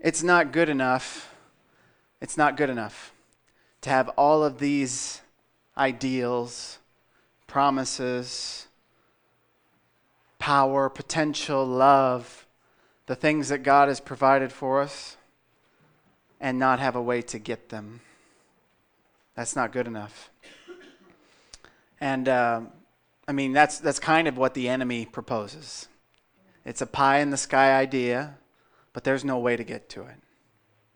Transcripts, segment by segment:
it's not good enough. It's not good enough to have all of these ideals, promises, power, potential, love, the things that God has provided for us, and not have a way to get them. That's not good enough. And uh, I mean, that's, that's kind of what the enemy proposes. It's a pie in the sky idea, but there's no way to get to it.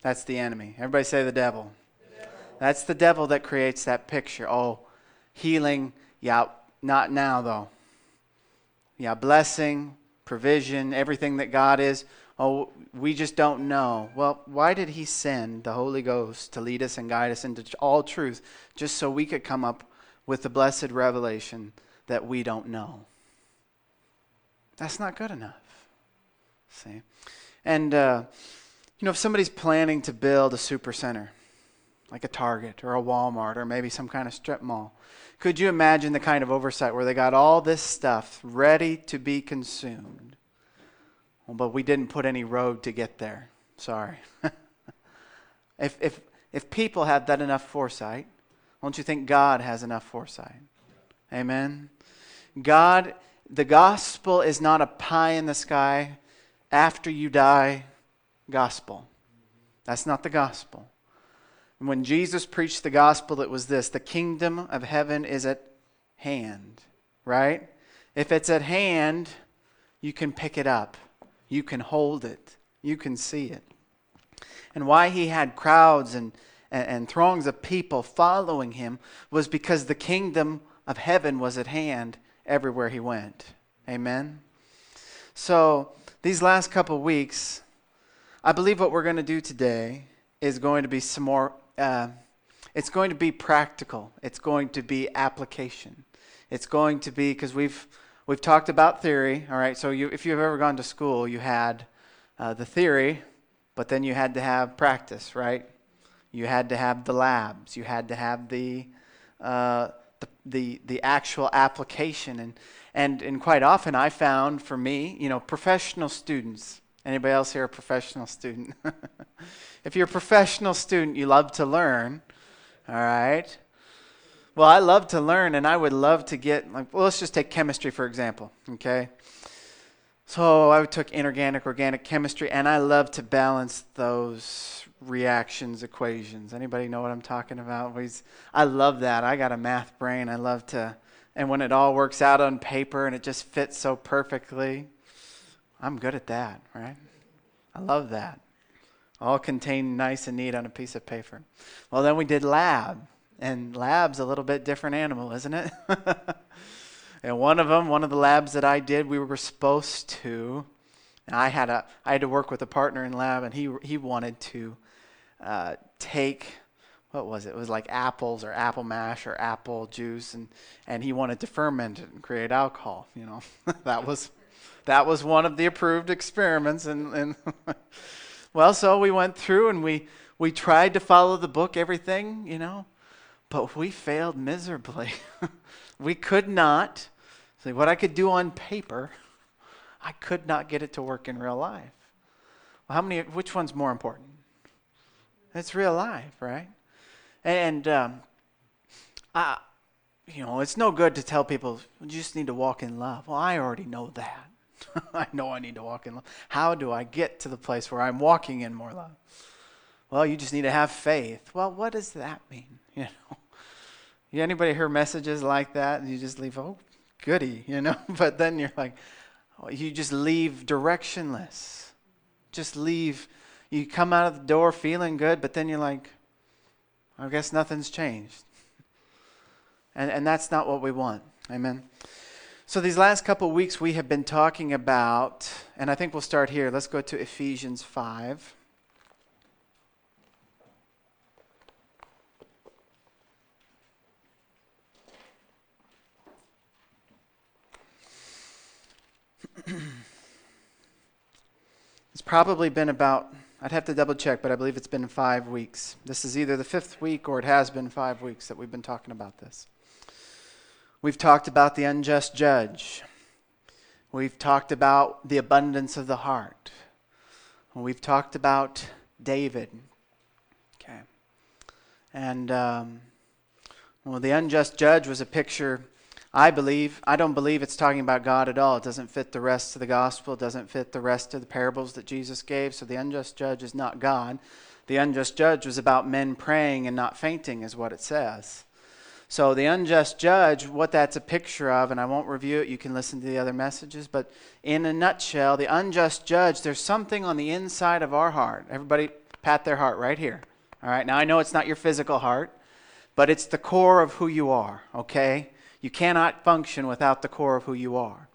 That's the enemy. Everybody say the devil. That's the devil that creates that picture. Oh, healing, yeah, not now though. Yeah, blessing, provision, everything that God is. Oh, we just don't know. Well, why did He send the Holy Ghost to lead us and guide us into all truth just so we could come up with the blessed revelation that we don't know? That's not good enough. See? And, uh, you know, if somebody's planning to build a super center, like a Target or a Walmart or maybe some kind of strip mall, could you imagine the kind of oversight where they got all this stuff ready to be consumed? Well, but we didn't put any road to get there. Sorry. if, if, if people have that enough foresight, don't you think God has enough foresight? Amen. God, the gospel is not a pie in the sky after you die gospel. That's not the gospel. When Jesus preached the gospel, it was this the kingdom of heaven is at hand, right? If it's at hand, you can pick it up, you can hold it, you can see it. And why he had crowds and, and, and throngs of people following him was because the kingdom of heaven was at hand everywhere he went. Amen? So, these last couple weeks, I believe what we're going to do today is going to be some more uh, it's going to be practical. It's going to be application. It's going to be because we've we've talked about theory. All right. So you, if you've ever gone to school, you had uh, the theory, but then you had to have practice, right? You had to have the labs. You had to have the uh, the, the actual application and and and quite often I found for me, you know, professional students. Anybody else here a professional student? If you're a professional student, you love to learn, all right? Well, I love to learn, and I would love to get, like, well, let's just take chemistry, for example, okay? So I took inorganic, organic chemistry, and I love to balance those reactions, equations. Anybody know what I'm talking about? I love that. I got a math brain. I love to, and when it all works out on paper and it just fits so perfectly, I'm good at that, right? I love that all contained nice and neat on a piece of paper. Well, then we did lab, and lab's a little bit different animal, isn't it? and one of them, one of the labs that I did, we were supposed to. I had a, I had to work with a partner in lab, and he he wanted to uh, take what was it? It was like apples or apple mash or apple juice, and and he wanted to ferment it and create alcohol. You know, that was that was one of the approved experiments, and and well, so we went through and we, we tried to follow the book, everything, you know, but we failed miserably. we could not. See, what I could do on paper, I could not get it to work in real life. Well, how many, which one's more important? It's real life, right? And, um, I, you know, it's no good to tell people, you just need to walk in love. Well, I already know that. I know I need to walk in love. How do I get to the place where I'm walking in more love? Well, you just need to have faith. Well, what does that mean? You know, you anybody hear messages like that and you just leave, oh, goody, you know? But then you're like, you just leave directionless. Just leave. You come out of the door feeling good, but then you're like, I guess nothing's changed. And, and that's not what we want. Amen. So, these last couple weeks, we have been talking about, and I think we'll start here. Let's go to Ephesians 5. it's probably been about, I'd have to double check, but I believe it's been five weeks. This is either the fifth week or it has been five weeks that we've been talking about this. We've talked about the unjust judge. We've talked about the abundance of the heart. We've talked about David. Okay. And, um, well, the unjust judge was a picture, I believe. I don't believe it's talking about God at all. It doesn't fit the rest of the gospel, it doesn't fit the rest of the parables that Jesus gave. So the unjust judge is not God. The unjust judge was about men praying and not fainting, is what it says. So, the unjust judge, what that's a picture of, and I won't review it, you can listen to the other messages, but in a nutshell, the unjust judge, there's something on the inside of our heart. Everybody pat their heart right here. All right, now I know it's not your physical heart, but it's the core of who you are, okay? You cannot function without the core of who you are.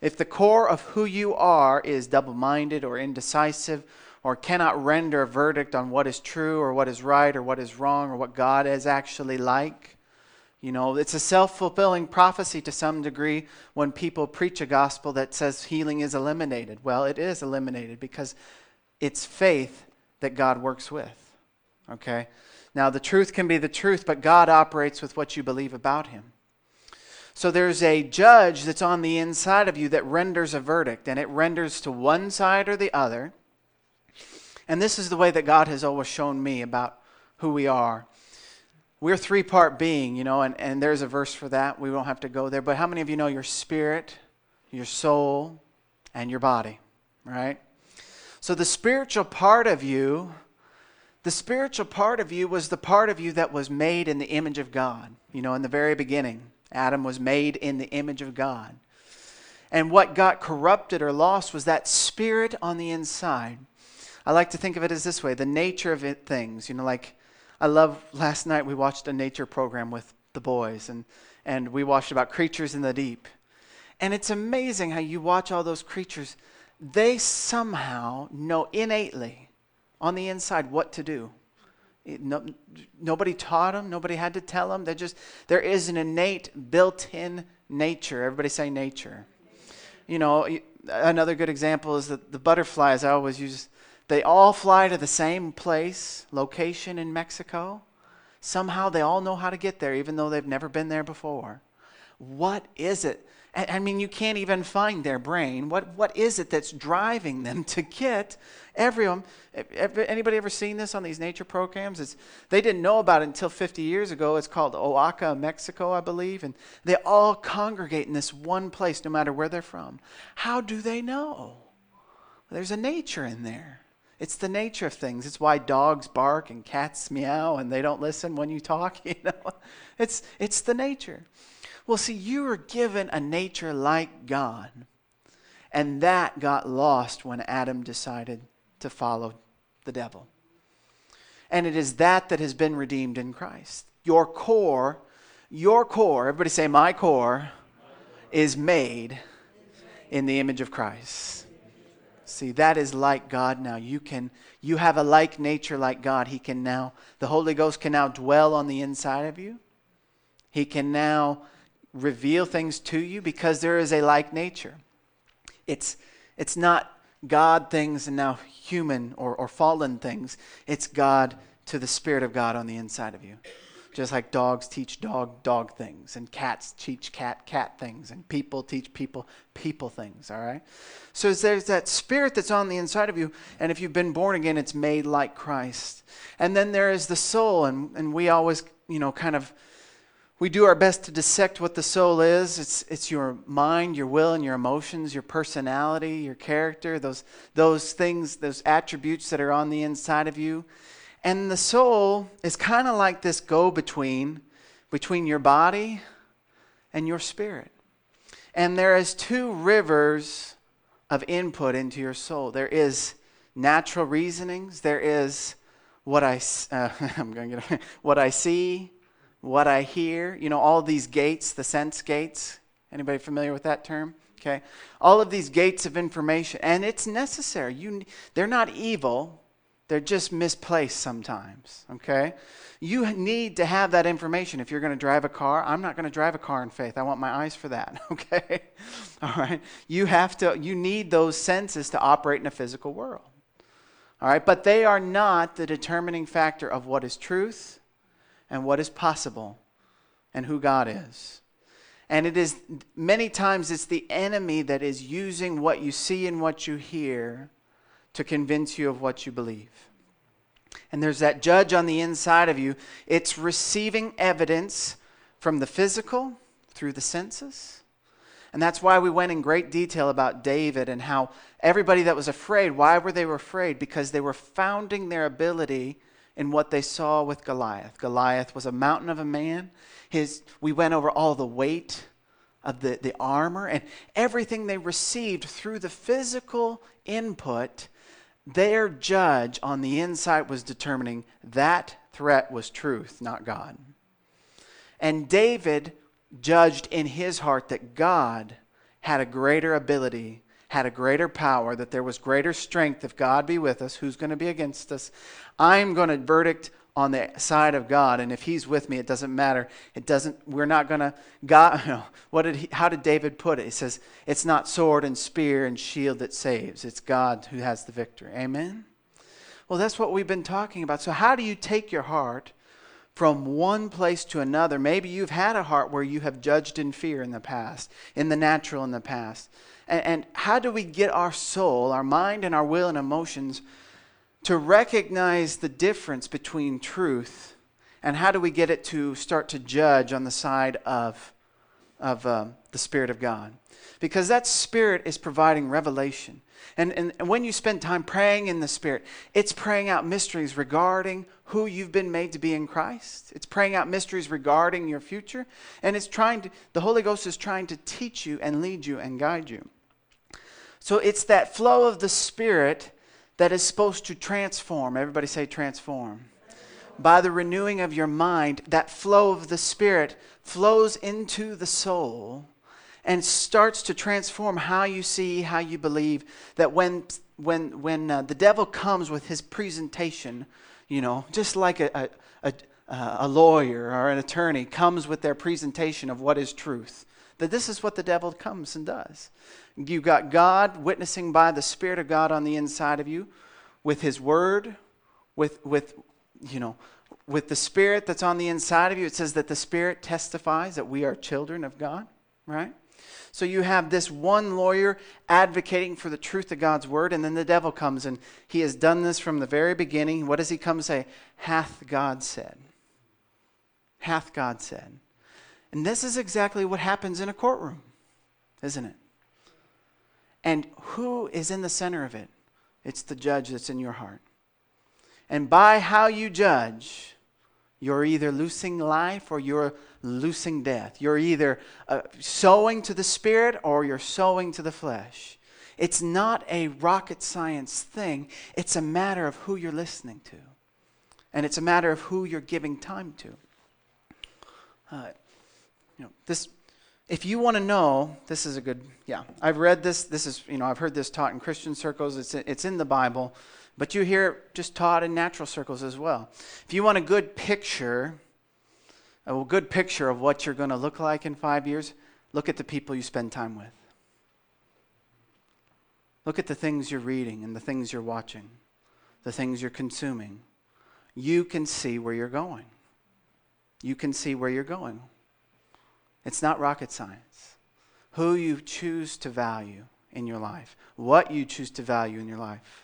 If the core of who you are is double minded or indecisive or cannot render a verdict on what is true or what is right or what is wrong or what God is actually like. You know, it's a self fulfilling prophecy to some degree when people preach a gospel that says healing is eliminated. Well, it is eliminated because it's faith that God works with. Okay? Now, the truth can be the truth, but God operates with what you believe about Him. So there's a judge that's on the inside of you that renders a verdict, and it renders to one side or the other. And this is the way that God has always shown me about who we are. We're three part being, you know, and, and there's a verse for that. We won't have to go there. But how many of you know your spirit, your soul, and your body, right? So the spiritual part of you, the spiritual part of you was the part of you that was made in the image of God. You know, in the very beginning, Adam was made in the image of God. And what got corrupted or lost was that spirit on the inside. I like to think of it as this way the nature of it, things. You know, like I love last night we watched a nature program with the boys, and, and we watched about creatures in the deep. And it's amazing how you watch all those creatures, they somehow know innately on the inside what to do. No, nobody taught them, nobody had to tell them. They just, there is an innate, built in nature. Everybody say nature. You know, another good example is that the butterflies I always use they all fly to the same place, location in Mexico. Somehow they all know how to get there, even though they've never been there before. What is it? I mean, you can't even find their brain. What, what is it that's driving them to get everyone? Um, anybody ever seen this on these nature programs? It's, they didn't know about it until 50 years ago. It's called Oaxaca, Mexico, I believe. And they all congregate in this one place, no matter where they're from. How do they know? There's a nature in there. It's the nature of things. It's why dogs bark and cats meow and they don't listen when you talk, you know. It's it's the nature. Well, see, you were given a nature like God. And that got lost when Adam decided to follow the devil. And it is that that has been redeemed in Christ. Your core, your core, everybody say, my core, is made in the image of Christ. See, that is like God now. You can you have a like nature like God. He can now the Holy Ghost can now dwell on the inside of you. He can now reveal things to you because there is a like nature. It's it's not God things and now human or, or fallen things. It's God to the Spirit of God on the inside of you. Just like dogs teach dog dog things, and cats teach cat cat things, and people teach people people things, all right? So there's that spirit that's on the inside of you, and if you've been born again, it's made like Christ. And then there is the soul, and, and we always, you know, kind of we do our best to dissect what the soul is. It's, it's your mind, your will, and your emotions, your personality, your character, those, those things, those attributes that are on the inside of you. And the soul is kind of like this go between between your body and your spirit. And there is two rivers of input into your soul. There is natural reasonings. There is what I uh, I'm going to get what I see, what I hear. You know, all these gates, the sense gates. Anybody familiar with that term? Okay, all of these gates of information, and it's necessary. You, they're not evil. They're just misplaced sometimes, okay? You need to have that information if you're going to drive a car. I'm not going to drive a car in faith. I want my eyes for that, okay? All right? You have to you need those senses to operate in a physical world. All right? But they are not the determining factor of what is truth and what is possible and who God is. And it is many times it's the enemy that is using what you see and what you hear to convince you of what you believe. And there's that judge on the inside of you. It's receiving evidence from the physical through the senses. And that's why we went in great detail about David and how everybody that was afraid, why were they afraid? Because they were founding their ability in what they saw with Goliath. Goliath was a mountain of a man. His, we went over all the weight of the, the armor and everything they received through the physical input. Their judge on the inside was determining that threat was truth, not God. And David judged in his heart that God had a greater ability had a greater power, that there was greater strength. If God be with us, who's going to be against us? I'm going to verdict on the side of God, and if He's with me, it doesn't matter. It doesn't. We're not going to. God. What did he? How did David put it? He says, "It's not sword and spear and shield that saves. It's God who has the victory." Amen. Well, that's what we've been talking about. So, how do you take your heart? from one place to another. Maybe you've had a heart where you have judged in fear in the past, in the natural in the past. And, and how do we get our soul, our mind, and our will and emotions to recognize the difference between truth and how do we get it to start to judge on the side of, of uh, the Spirit of God? Because that Spirit is providing revelation. And, and, and when you spend time praying in the Spirit, it's praying out mysteries regarding who you've been made to be in Christ. It's praying out mysteries regarding your future. And it's trying to, the Holy Ghost is trying to teach you and lead you and guide you. So it's that flow of the Spirit that is supposed to transform. Everybody say transform. By the renewing of your mind, that flow of the Spirit flows into the soul and starts to transform how you see, how you believe. That when, when, when uh, the devil comes with his presentation, you know, just like a, a, a, a lawyer or an attorney comes with their presentation of what is truth, that this is what the devil comes and does. You've got God witnessing by the Spirit of God on the inside of you with His Word, with, with, you know, with the Spirit that's on the inside of you. It says that the Spirit testifies that we are children of God, right? So you have this one lawyer advocating for the truth of God's word, and then the devil comes and he has done this from the very beginning. What does he come say? Hath God said? Hath God said? And this is exactly what happens in a courtroom, isn't it? And who is in the center of it? It's the judge that's in your heart. And by how you judge, you're either losing life or you're losing death. You're either uh, sowing to the spirit or you're sowing to the flesh. It's not a rocket science thing, it's a matter of who you're listening to. And it's a matter of who you're giving time to. Uh, you know, this if you want to know, this is a good, yeah. I've read this. This is, you know, I've heard this taught in Christian circles. It's, it's in the Bible, but you hear it just taught in natural circles as well. If you want a good picture, a good picture of what you're going to look like in five years, look at the people you spend time with. Look at the things you're reading and the things you're watching, the things you're consuming. You can see where you're going. You can see where you're going. It's not rocket science. Who you choose to value in your life, what you choose to value in your life.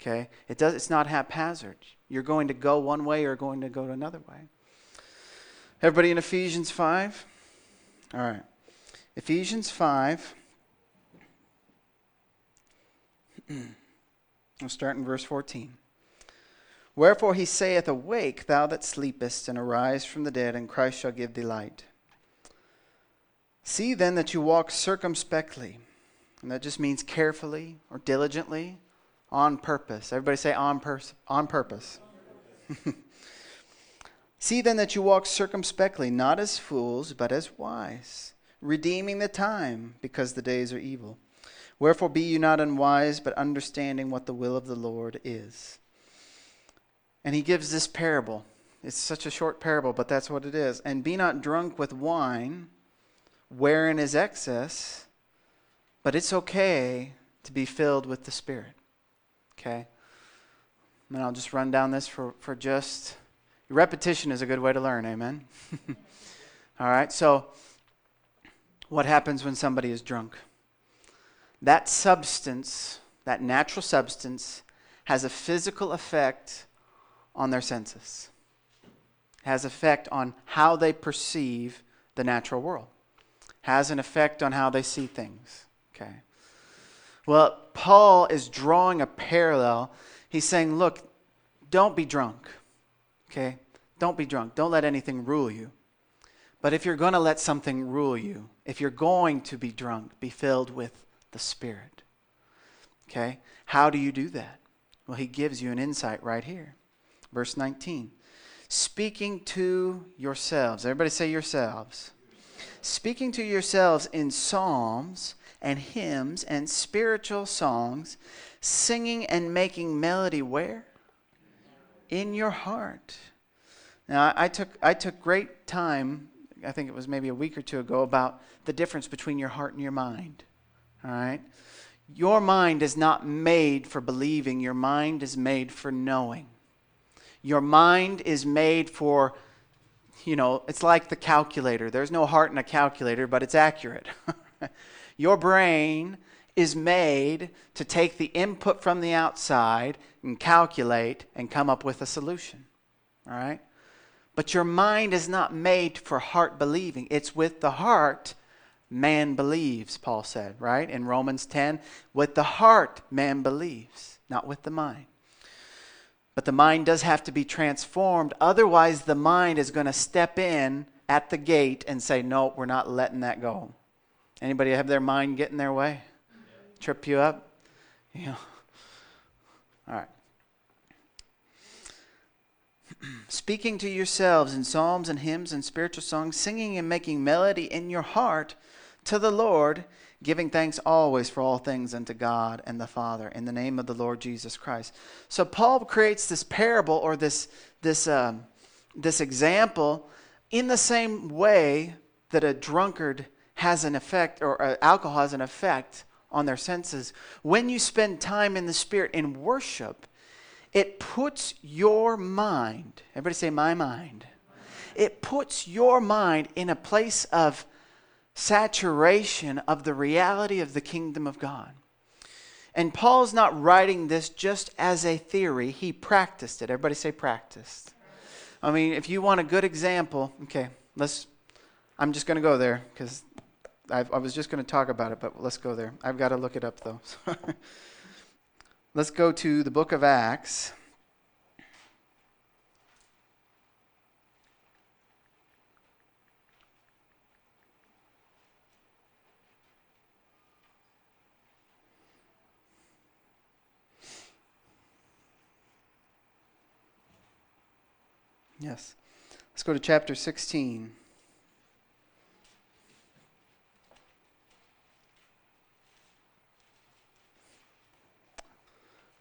Okay? It does, it's not haphazard. You're going to go one way or going to go another way. Everybody in Ephesians 5? All right. Ephesians 5. I'll start in verse 14. Wherefore he saith, Awake, thou that sleepest, and arise from the dead, and Christ shall give thee light. See then that you walk circumspectly. And that just means carefully or diligently, on purpose. Everybody say on, pers- on purpose. See then that you walk circumspectly, not as fools, but as wise, redeeming the time, because the days are evil. Wherefore be you not unwise, but understanding what the will of the Lord is. And he gives this parable. It's such a short parable, but that's what it is. And be not drunk with wine wherein is excess, but it's okay to be filled with the Spirit. Okay? And I'll just run down this for, for just repetition is a good way to learn, amen? All right, so what happens when somebody is drunk? That substance, that natural substance, has a physical effect on their senses, has effect on how they perceive the natural world, has an effect on how they see things. Okay. Well, Paul is drawing a parallel. He's saying, look, don't be drunk. Okay? Don't be drunk. Don't let anything rule you. But if you're going to let something rule you, if you're going to be drunk, be filled with the Spirit. Okay? How do you do that? Well, he gives you an insight right here. Verse 19. Speaking to yourselves. Everybody say yourselves. Speaking to yourselves in psalms and hymns and spiritual songs, singing and making melody where? In your heart. Now, I took, I took great time, I think it was maybe a week or two ago, about the difference between your heart and your mind. All right? Your mind is not made for believing, your mind is made for knowing. Your mind is made for, you know, it's like the calculator. There's no heart in a calculator, but it's accurate. Your brain is made to take the input from the outside and calculate and come up with a solution. All right? But your mind is not made for heart believing. It's with the heart man believes, Paul said, right? In Romans 10, with the heart man believes, not with the mind. But the mind does have to be transformed. Otherwise, the mind is going to step in at the gate and say, No, we're not letting that go. Anybody have their mind get in their way? Trip you up? Yeah. All right. Speaking to yourselves in psalms and hymns and spiritual songs, singing and making melody in your heart to the Lord, giving thanks always for all things unto God and the Father in the name of the Lord Jesus Christ. So Paul creates this parable or this this um, this example in the same way that a drunkard has an effect, or uh, alcohol has an effect on their senses. When you spend time in the Spirit in worship, it puts your mind, everybody say, my mind. It puts your mind in a place of saturation of the reality of the kingdom of God. And Paul's not writing this just as a theory, he practiced it. Everybody say practiced. I mean, if you want a good example, okay, let's I'm just going to go there because I've, i was just going to talk about it, but let's go there. I've got to look it up, though. let's go to the book of Acts. Yes. Let's go to chapter 16.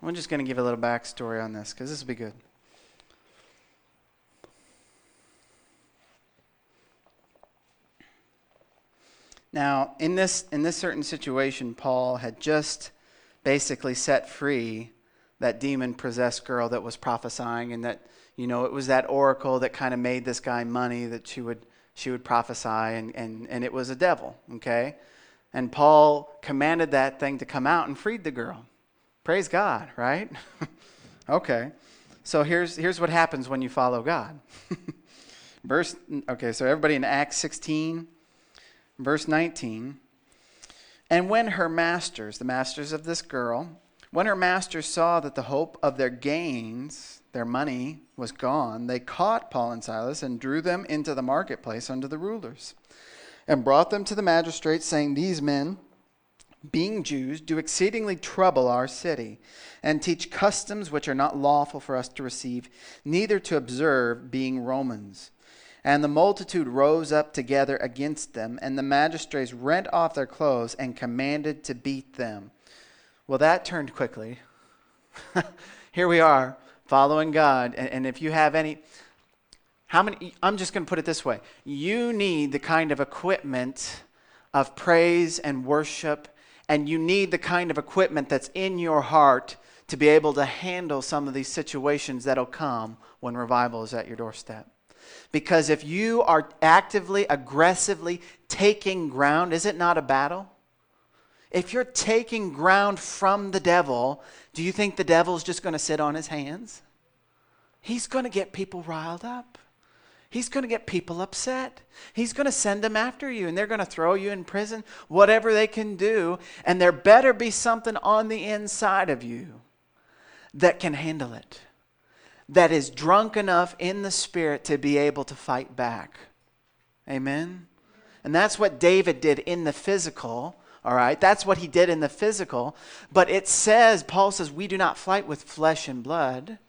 I'm just going to give a little backstory on this because this will be good. Now, in this, in this certain situation, Paul had just basically set free that demon possessed girl that was prophesying, and that, you know, it was that oracle that kind of made this guy money that she would, she would prophesy, and, and, and it was a devil, okay? And Paul commanded that thing to come out and freed the girl. Praise God, right? okay. So here's, here's what happens when you follow God. verse, okay, so everybody in Acts 16, verse 19. And when her masters, the masters of this girl, when her masters saw that the hope of their gains, their money, was gone, they caught Paul and Silas and drew them into the marketplace under the rulers, and brought them to the magistrates, saying, These men being Jews, do exceedingly trouble our city, and teach customs which are not lawful for us to receive, neither to observe, being Romans. And the multitude rose up together against them, and the magistrates rent off their clothes and commanded to beat them. Well, that turned quickly. Here we are, following God. And, and if you have any, how many, I'm just going to put it this way you need the kind of equipment of praise and worship and you need the kind of equipment that's in your heart to be able to handle some of these situations that'll come when revival is at your doorstep. Because if you are actively, aggressively taking ground, is it not a battle? if you're taking ground from the devil, do you think the devil's just going to sit on his hands? He's going to get people riled up. He's going to get people upset. He's going to send them after you and they're going to throw you in prison, whatever they can do. And there better be something on the inside of you that can handle it, that is drunk enough in the spirit to be able to fight back. Amen? And that's what David did in the physical. All right, that's what he did in the physical. But it says, Paul says, we do not fight with flesh and blood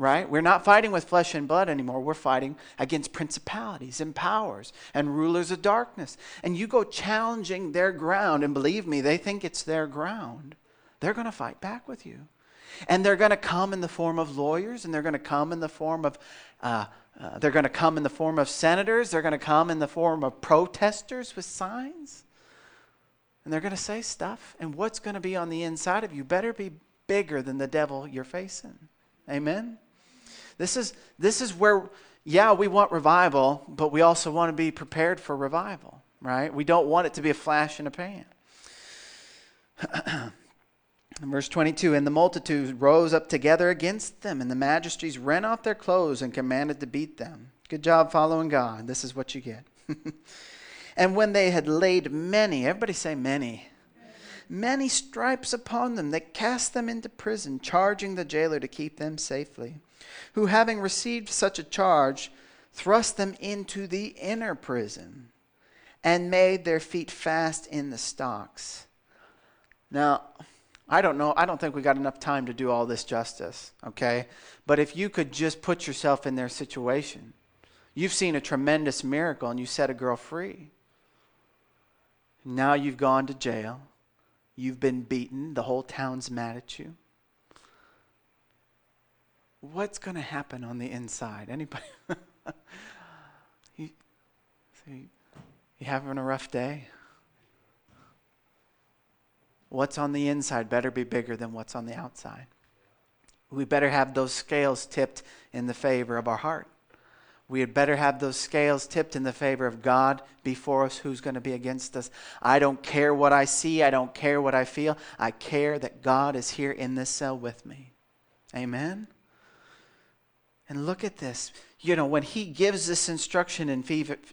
right? We're not fighting with flesh and blood anymore. We're fighting against principalities and powers and rulers of darkness. And you go challenging their ground, and believe me, they think it's their ground. They're going to fight back with you. And they're going to come in the form of lawyers, and they're going to come in the form of, uh, uh, they're going to come in the form of senators, they're going to come in the form of protesters with signs. And they're going to say stuff. And what's going to be on the inside of you better be bigger than the devil you're facing. Amen? This is, this is where, yeah, we want revival, but we also want to be prepared for revival, right? We don't want it to be a flash in a pan. Verse 22 And the multitude rose up together against them, and the magistrates rent off their clothes and commanded to beat them. Good job following God. This is what you get. and when they had laid many, everybody say many, many stripes upon them, they cast them into prison, charging the jailer to keep them safely who, having received such a charge, thrust them into the inner prison and made their feet fast in the stocks. Now, I don't know, I don't think we got enough time to do all this justice, okay? But if you could just put yourself in their situation, you've seen a tremendous miracle and you set a girl free. Now you've gone to jail. You've been beaten. The whole town's mad at you what's going to happen on the inside? Anybody? you, see, you having a rough day? What's on the inside better be bigger than what's on the outside. We better have those scales tipped in the favor of our heart. We had better have those scales tipped in the favor of God before us. Who's going to be against us? I don't care what I see. I don't care what I feel. I care that God is here in this cell with me. Amen? And look at this. You know, when he gives this instruction in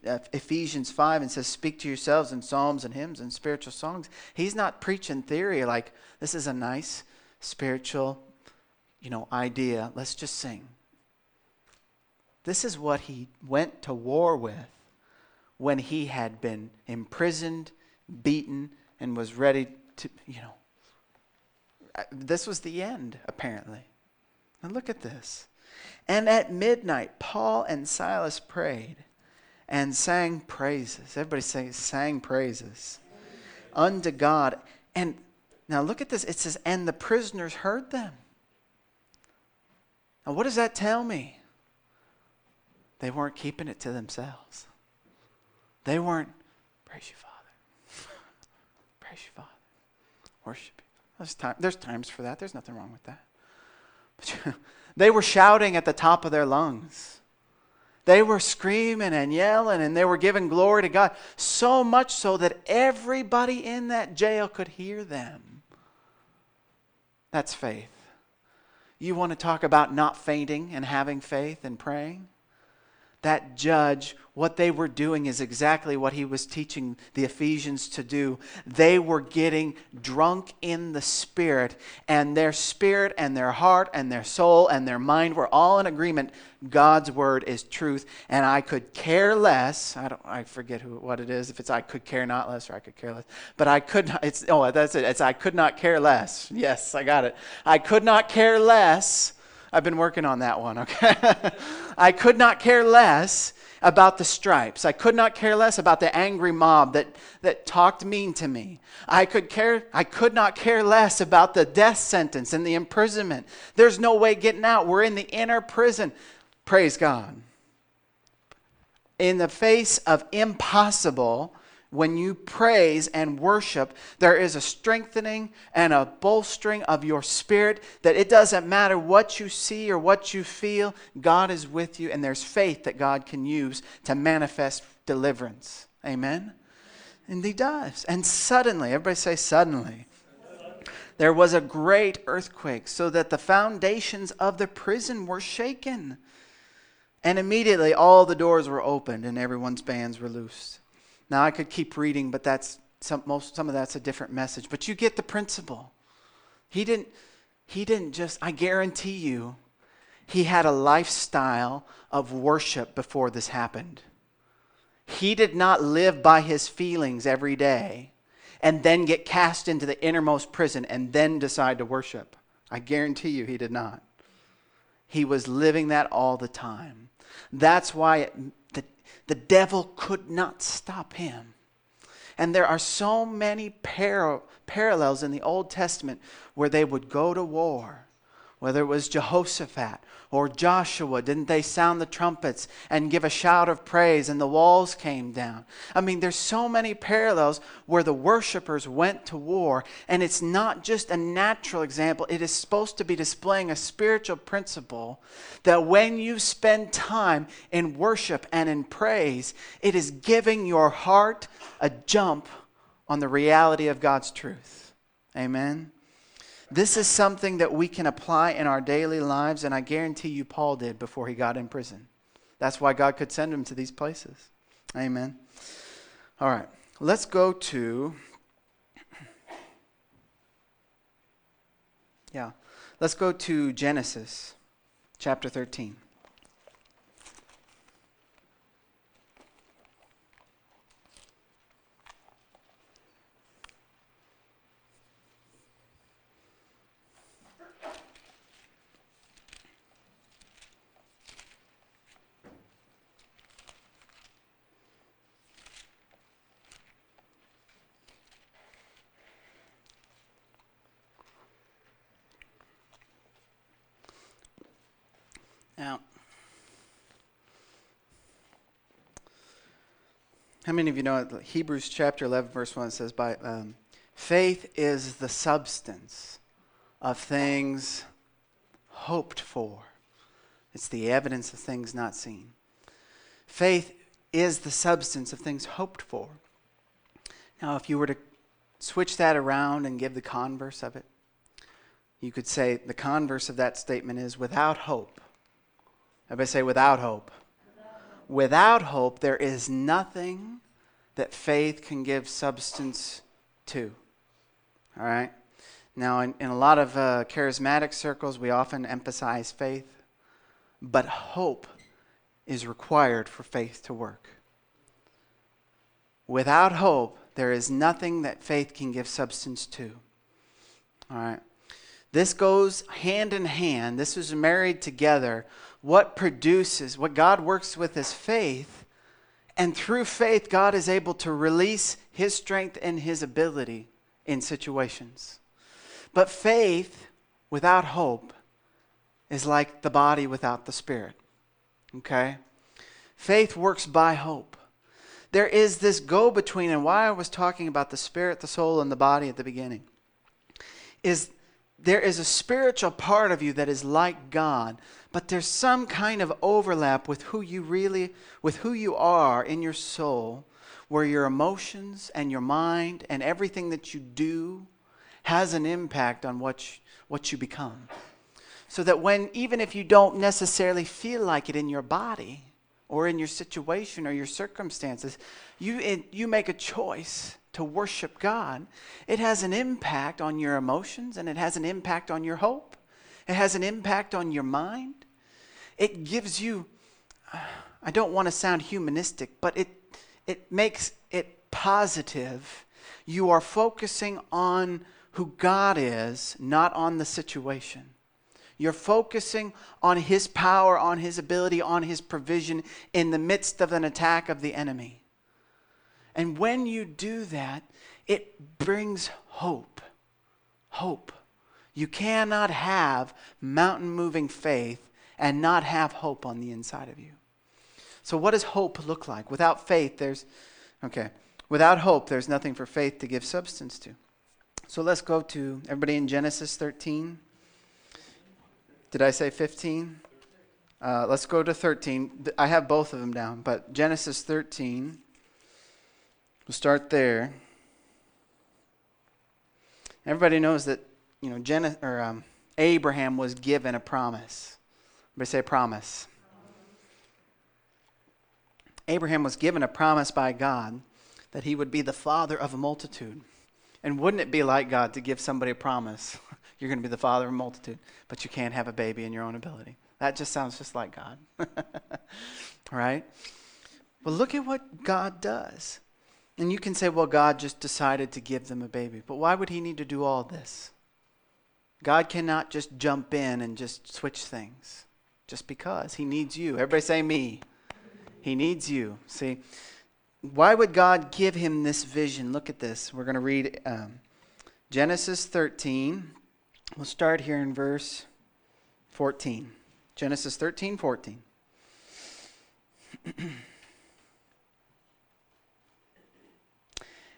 uh, Ephesians 5 and says, Speak to yourselves in psalms and hymns and spiritual songs, he's not preaching theory like this is a nice spiritual, you know, idea. Let's just sing. This is what he went to war with when he had been imprisoned, beaten, and was ready to, you know. Uh, this was the end, apparently. And look at this. And at midnight, Paul and Silas prayed and sang praises. Everybody say, sang praises unto God. And now look at this. It says, and the prisoners heard them. Now, what does that tell me? They weren't keeping it to themselves. They weren't, praise you, Father. praise you, Father. Worship you. There's, time, there's times for that. There's nothing wrong with that. But they were shouting at the top of their lungs. They were screaming and yelling and they were giving glory to God, so much so that everybody in that jail could hear them. That's faith. You want to talk about not fainting and having faith and praying? That judge what they were doing is exactly what he was teaching the Ephesians to do. They were getting drunk in the Spirit, and their spirit and their heart and their soul and their mind were all in agreement. God's word is truth, and I could care less. I don't. I forget who what it is. If it's I could care not less or I could care less, but I could not. It's oh that's it. It's I could not care less. Yes, I got it. I could not care less. I've been working on that one. Okay, I could not care less about the stripes. I could not care less about the angry mob that, that talked mean to me. I could, care, I could not care less about the death sentence and the imprisonment. There's no way getting out. We're in the inner prison. Praise God. In the face of impossible, when you praise and worship, there is a strengthening and a bolstering of your spirit that it doesn't matter what you see or what you feel, God is with you, and there's faith that God can use to manifest deliverance. Amen? And he does. And suddenly, everybody say suddenly. There was a great earthquake, so that the foundations of the prison were shaken. And immediately all the doors were opened and everyone's bands were loosed. Now I could keep reading, but that's some, most, some of that's a different message. But you get the principle. He didn't, he didn't just, I guarantee you, he had a lifestyle of worship before this happened. He did not live by his feelings every day and then get cast into the innermost prison and then decide to worship. I guarantee you he did not. He was living that all the time. That's why it, the, devil could not stop him. And there are so many par- parallels in the Old Testament where they would go to war whether it was Jehoshaphat or Joshua, didn't they sound the trumpets and give a shout of praise and the walls came down? I mean, there's so many parallels where the worshipers went to war, and it's not just a natural example, it is supposed to be displaying a spiritual principle that when you spend time in worship and in praise, it is giving your heart a jump on the reality of God's truth. Amen. This is something that we can apply in our daily lives, and I guarantee you Paul did before he got in prison. That's why God could send him to these places. Amen. All right, let's go to. Yeah, let's go to Genesis chapter 13. Now, how many of you know Hebrews chapter 11, verse 1 says, by, um, Faith is the substance of things hoped for, it's the evidence of things not seen. Faith is the substance of things hoped for. Now, if you were to switch that around and give the converse of it, you could say the converse of that statement is without hope Everybody say, without hope. Without hope, there is nothing that faith can give substance to. All right? Now, in, in a lot of uh, charismatic circles, we often emphasize faith, but hope is required for faith to work. Without hope, there is nothing that faith can give substance to. All right? This goes hand in hand. This is married together what produces, what God works with is faith. And through faith, God is able to release his strength and his ability in situations. But faith without hope is like the body without the spirit. Okay? Faith works by hope. There is this go between, and why I was talking about the spirit, the soul, and the body at the beginning is there is a spiritual part of you that is like God, but there's some kind of overlap with who you really, with who you are in your soul, where your emotions and your mind and everything that you do has an impact on what you, what you become. So that when, even if you don't necessarily feel like it in your body or in your situation or your circumstances, you, you make a choice to worship God, it has an impact on your emotions and it has an impact on your hope. It has an impact on your mind. It gives you, I don't want to sound humanistic, but it, it makes it positive. You are focusing on who God is, not on the situation. You're focusing on His power, on His ability, on His provision in the midst of an attack of the enemy. And when you do that, it brings hope. Hope. You cannot have mountain moving faith and not have hope on the inside of you. So, what does hope look like? Without faith, there's, okay, without hope, there's nothing for faith to give substance to. So, let's go to everybody in Genesis 13. Did I say 15? Uh, let's go to 13. I have both of them down, but Genesis 13 We'll start there. Everybody knows that, you know, Gen- or, um, Abraham was given a promise. Everybody say promise. Abraham was given a promise by God that he would be the father of a multitude. And wouldn't it be like God to give somebody a promise? You're going to be the father of a multitude, but you can't have a baby in your own ability. That just sounds just like God. right? Well, look at what God does. And you can say, well, God just decided to give them a baby. But why would he need to do all this? God cannot just jump in and just switch things just because. He needs you. Everybody say me. He needs you. See, why would God give him this vision? Look at this. We're going to read um, Genesis 13. We'll start here in verse 14. Genesis 13, 14.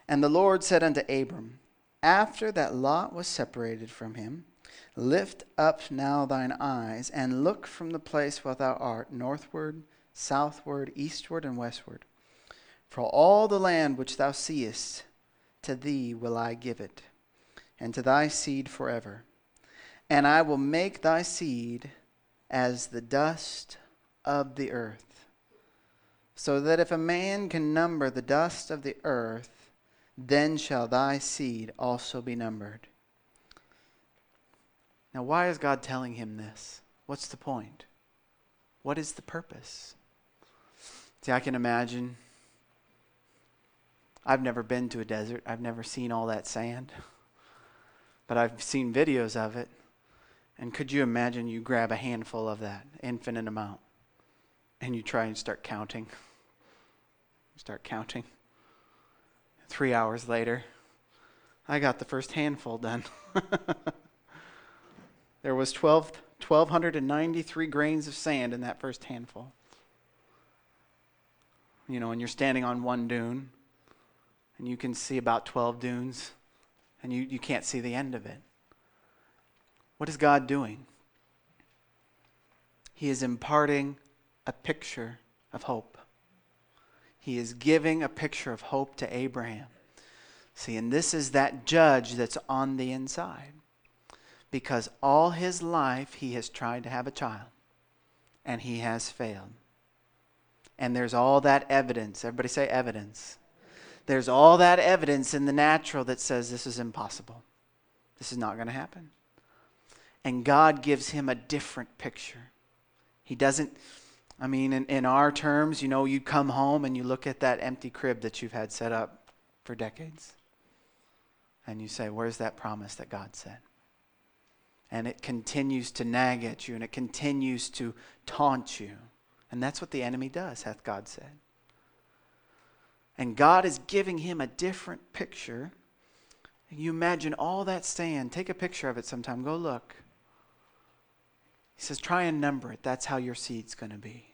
and the Lord said unto Abram, After that Lot was separated from him, Lift up now thine eyes, and look from the place where thou art, northward, southward, eastward, and westward. For all the land which thou seest, to thee will I give it, and to thy seed forever. And I will make thy seed as the dust of the earth, so that if a man can number the dust of the earth, then shall thy seed also be numbered. Now, why is God telling him this? What's the point? What is the purpose? See, I can imagine. I've never been to a desert, I've never seen all that sand, but I've seen videos of it. And could you imagine you grab a handful of that infinite amount and you try and start counting? Start counting. Three hours later, I got the first handful done. there was 12, 1,293 grains of sand in that first handful. You know, and you're standing on one dune, and you can see about 12 dunes, and you, you can't see the end of it. What is God doing? He is imparting a picture of hope. He is giving a picture of hope to Abraham. See, and this is that judge that's on the inside. Because all his life he has tried to have a child, and he has failed. And there's all that evidence. Everybody say evidence. There's all that evidence in the natural that says this is impossible. This is not going to happen. And God gives him a different picture. He doesn't, I mean, in, in our terms, you know, you come home and you look at that empty crib that you've had set up for decades. And you say, Where's that promise that God said? And it continues to nag at you and it continues to taunt you. And that's what the enemy does, hath God said. And God is giving him a different picture. You imagine all that sand. Take a picture of it sometime. Go look. He says, try and number it. That's how your seed's going to be.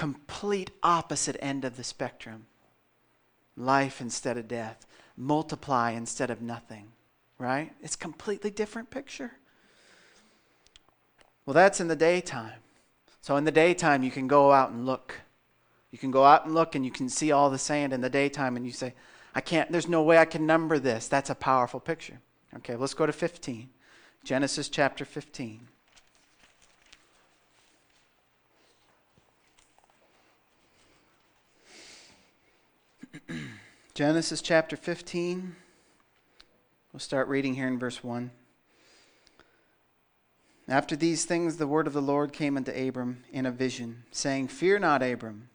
Complete opposite end of the spectrum. Life instead of death. Multiply instead of nothing. Right? It's completely different picture. Well, that's in the daytime. So in the daytime, you can go out and look. You can go out and look and you can see all the sand in the daytime and you say, I can't, there's no way I can number this. That's a powerful picture. Okay, let's go to 15. Genesis chapter 15. Genesis chapter 15. We'll start reading here in verse 1. After these things, the word of the Lord came unto Abram in a vision, saying, Fear not, Abram.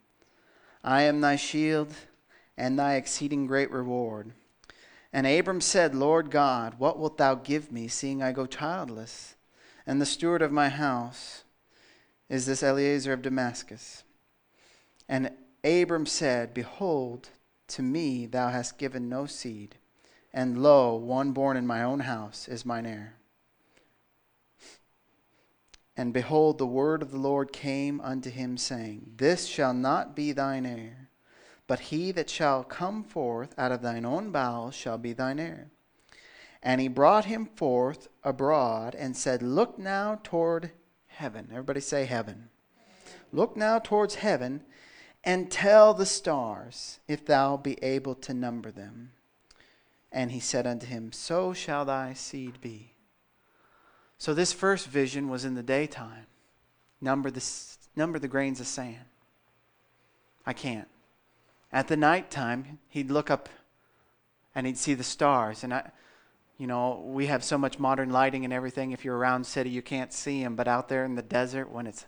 I am thy shield and thy exceeding great reward. And Abram said, Lord God, what wilt thou give me, seeing I go childless? And the steward of my house is this Eliezer of Damascus. And Abram said, Behold, to me thou hast given no seed, and lo, one born in my own house is mine heir. And behold, the word of the Lord came unto him, saying, This shall not be thine heir, but he that shall come forth out of thine own bowels shall be thine heir. And he brought him forth abroad and said, Look now toward heaven. Everybody say heaven. Look now towards heaven and tell the stars, if thou be able to number them. And he said unto him, So shall thy seed be. So this first vision was in the daytime. Number the, number the grains of sand. I can't. At the nighttime, he'd look up and he'd see the stars. And I, you know, we have so much modern lighting and everything. If you're around city, you can't see them. But out there in the desert, when it's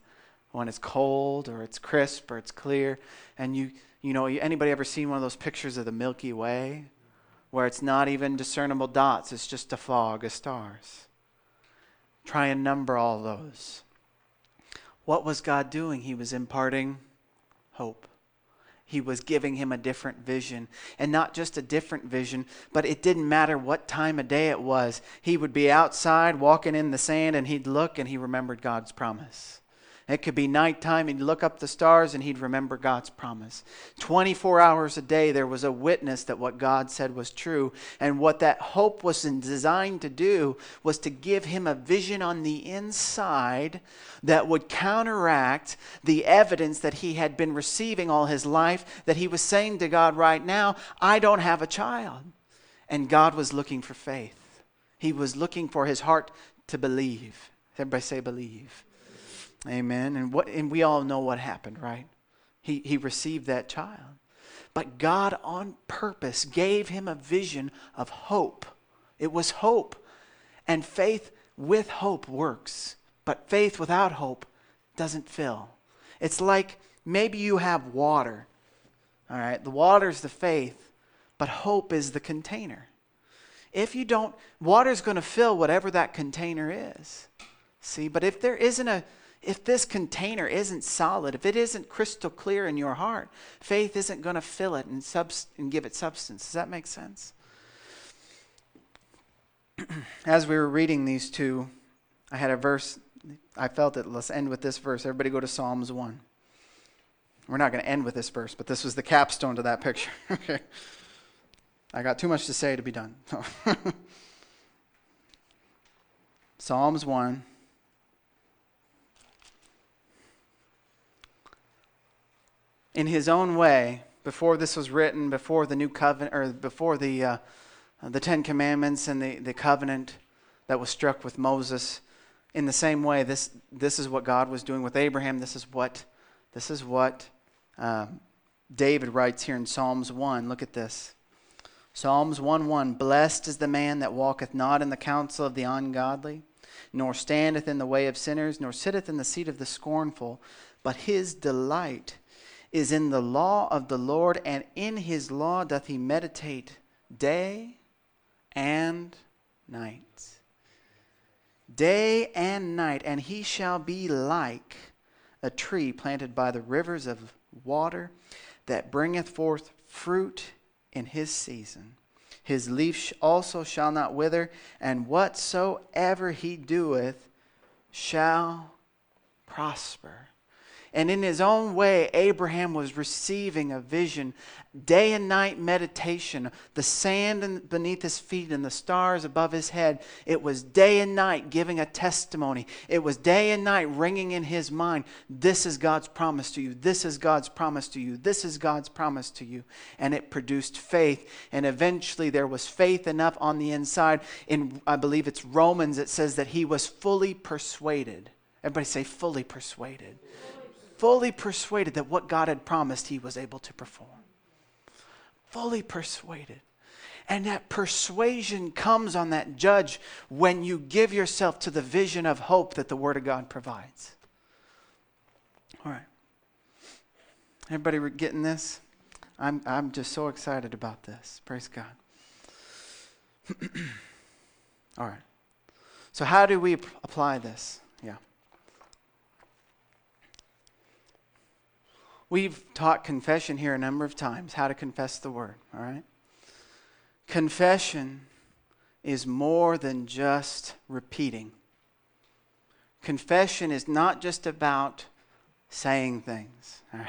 when it's cold or it's crisp or it's clear, and you you know, anybody ever seen one of those pictures of the Milky Way, where it's not even discernible dots? It's just a fog of stars. Try and number all those. What was God doing? He was imparting hope. He was giving him a different vision. And not just a different vision, but it didn't matter what time of day it was. He would be outside walking in the sand and he'd look and he remembered God's promise. It could be nighttime, he'd look up the stars and he'd remember God's promise. 24 hours a day, there was a witness that what God said was true. And what that hope was designed to do was to give him a vision on the inside that would counteract the evidence that he had been receiving all his life, that he was saying to God right now, I don't have a child. And God was looking for faith, he was looking for his heart to believe. Everybody say, believe. Amen. And what and we all know what happened, right? He he received that child. But God on purpose gave him a vision of hope. It was hope. And faith with hope works, but faith without hope doesn't fill. It's like maybe you have water. All right, the water is the faith, but hope is the container. If you don't, water's going to fill whatever that container is. See, but if there isn't a if this container isn't solid, if it isn't crystal clear in your heart, faith isn't going to fill it and, subs- and give it substance. Does that make sense? As we were reading these two, I had a verse. I felt it. Let's end with this verse. Everybody go to Psalms 1. We're not going to end with this verse, but this was the capstone to that picture. okay. I got too much to say to be done. Psalms 1. In his own way, before this was written, before the new covenant, or before the, uh, the Ten Commandments and the, the covenant that was struck with Moses, in the same way, this, this is what God was doing with Abraham. This is what, this is what uh, David writes here in Psalms 1. Look at this. Psalms 1 1 Blessed is the man that walketh not in the counsel of the ungodly, nor standeth in the way of sinners, nor sitteth in the seat of the scornful, but his delight is in the law of the Lord, and in his law doth he meditate day and night. Day and night, and he shall be like a tree planted by the rivers of water that bringeth forth fruit in his season. His leaf also shall not wither, and whatsoever he doeth shall prosper. And in his own way, Abraham was receiving a vision, day and night meditation, the sand beneath his feet and the stars above his head. It was day and night giving a testimony. It was day and night ringing in his mind this is God's promise to you. This is God's promise to you. This is God's promise to you. And it produced faith. And eventually there was faith enough on the inside. In, I believe it's Romans, it says that he was fully persuaded. Everybody say, fully persuaded fully persuaded that what God had promised he was able to perform. Fully persuaded. And that persuasion comes on that judge when you give yourself to the vision of hope that the Word of God provides. All right. Everybody getting this? I'm, I'm just so excited about this. Praise God. All right. So, how do we apply this? Yeah. We've taught confession here a number of times, how to confess the word, all right? Confession is more than just repeating. Confession is not just about saying things.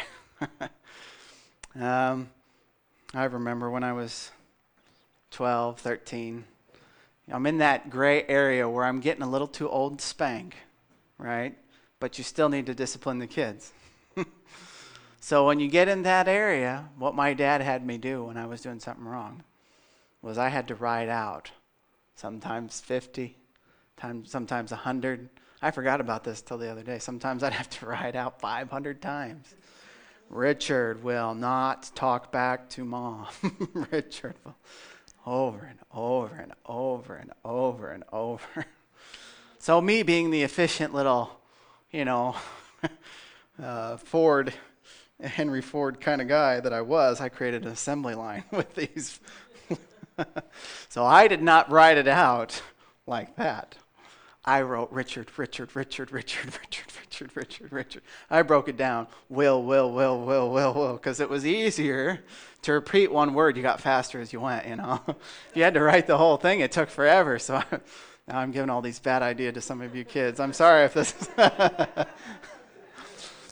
um, I remember when I was 12, 13, I'm in that gray area where I'm getting a little too old to spank, right? But you still need to discipline the kids. So when you get in that area, what my dad had me do when I was doing something wrong was I had to ride out sometimes 50, times, sometimes 100. I forgot about this till the other day. Sometimes I'd have to ride out 500 times. Richard will not talk back to mom. Richard will. Over and over and over and over and over. So, me being the efficient little, you know, uh, Ford, Henry Ford kind of guy that I was, I created an assembly line with these. so, I did not write it out like that. I wrote Richard, Richard, Richard, Richard, Richard, Richard, Richard, Richard. I broke it down. Will, will, will, will, will, will, because it was easier to repeat one word. You got faster as you went, you know. you had to write the whole thing, it took forever. So now I'm giving all these bad ideas to some of you kids. I'm sorry if this is.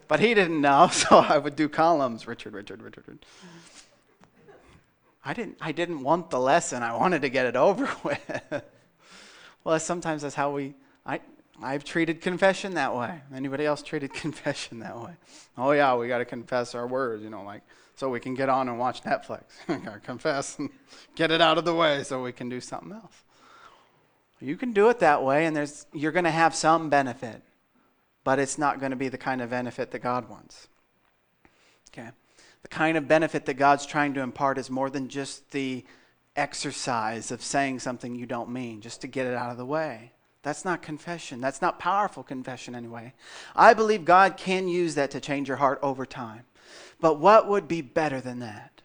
But he didn't know, so I would do columns. Richard, Richard, Richard. I didn't, I didn't want the lesson. I wanted to get it over with. Well, sometimes that's how we. I I've treated confession that way. Anybody else treated confession that way? Oh yeah, we got to confess our words, you know, like so we can get on and watch Netflix. got to confess and get it out of the way so we can do something else. You can do it that way, and there's you're going to have some benefit, but it's not going to be the kind of benefit that God wants. Okay, the kind of benefit that God's trying to impart is more than just the exercise of saying something you don't mean just to get it out of the way. That's not confession. That's not powerful confession, anyway. I believe God can use that to change your heart over time. But what would be better than that?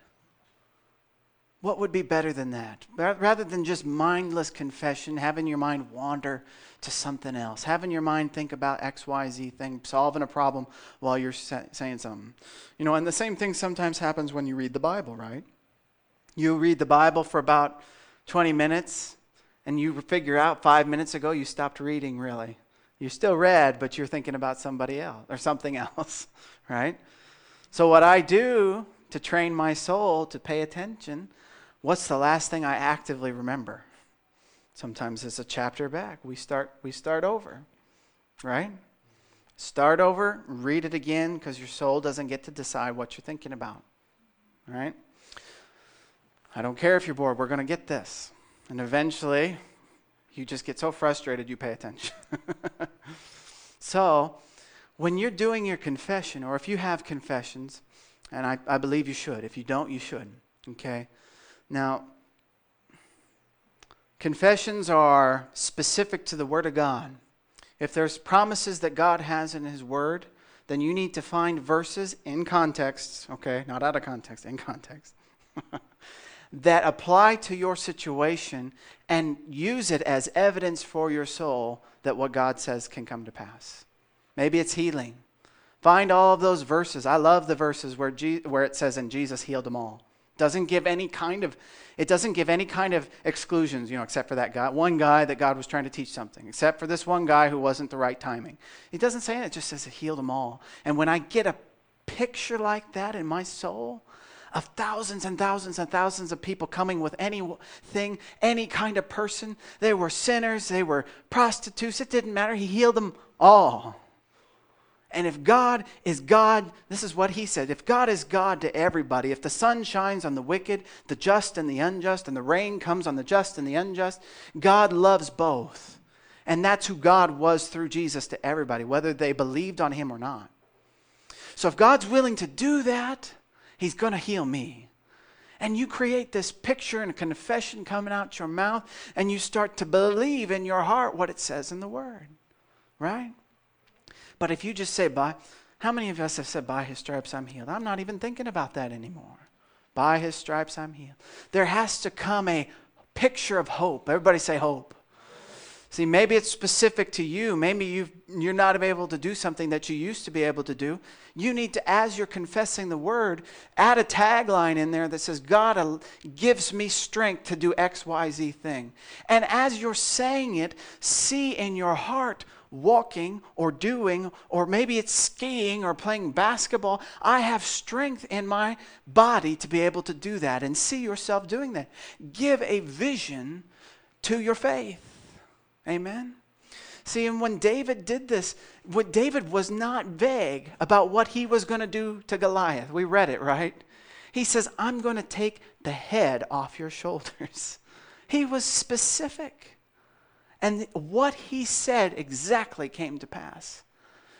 What would be better than that? Rather than just mindless confession, having your mind wander to something else, having your mind think about XYZ thing, solving a problem while you're saying something. You know, and the same thing sometimes happens when you read the Bible, right? You read the Bible for about 20 minutes, and you figure out five minutes ago you stopped reading, really. You still read, but you're thinking about somebody else or something else, right? So, what I do to train my soul to pay attention, what's the last thing I actively remember? Sometimes it's a chapter back. We start, we start over, right? Start over, read it again, because your soul doesn't get to decide what you're thinking about, right? I don't care if you're bored, we're going to get this. And eventually, you just get so frustrated you pay attention. so, when you're doing your confession, or if you have confessions, and I, I believe you should, if you don't, you should, okay? Now, confessions are specific to the Word of God. If there's promises that God has in His Word, then you need to find verses in context, okay, not out of context, in context, that apply to your situation and use it as evidence for your soul that what God says can come to pass. Maybe it's healing. Find all of those verses. I love the verses where, Je- where it says, and Jesus healed them all. Doesn't give any kind of it doesn't give any kind of exclusions, you know, except for that guy, one guy that God was trying to teach something, except for this one guy who wasn't the right timing. It doesn't say it just says it healed them all. And when I get a picture like that in my soul, of thousands and thousands and thousands of people coming with anything, any kind of person. They were sinners, they were prostitutes, it didn't matter. He healed them all. And if God is God, this is what he said if God is God to everybody, if the sun shines on the wicked, the just and the unjust, and the rain comes on the just and the unjust, God loves both. And that's who God was through Jesus to everybody, whether they believed on him or not. So if God's willing to do that, He's going to heal me. And you create this picture and a confession coming out your mouth, and you start to believe in your heart what it says in the Word, right? But if you just say, by, how many of us have said, by his stripes I'm healed? I'm not even thinking about that anymore. By his stripes I'm healed. There has to come a picture of hope. Everybody say hope. See, maybe it's specific to you. Maybe you you're not able to do something that you used to be able to do. You need to, as you're confessing the word, add a tagline in there that says, God gives me strength to do X, Y, Z thing. And as you're saying it, see in your heart walking or doing, or maybe it's skiing or playing basketball. I have strength in my body to be able to do that and see yourself doing that. Give a vision to your faith. Amen? See, and when David did this, what David was not vague about what he was going to do to Goliath. We read it, right? He says, I'm going to take the head off your shoulders. He was specific. And what he said exactly came to pass.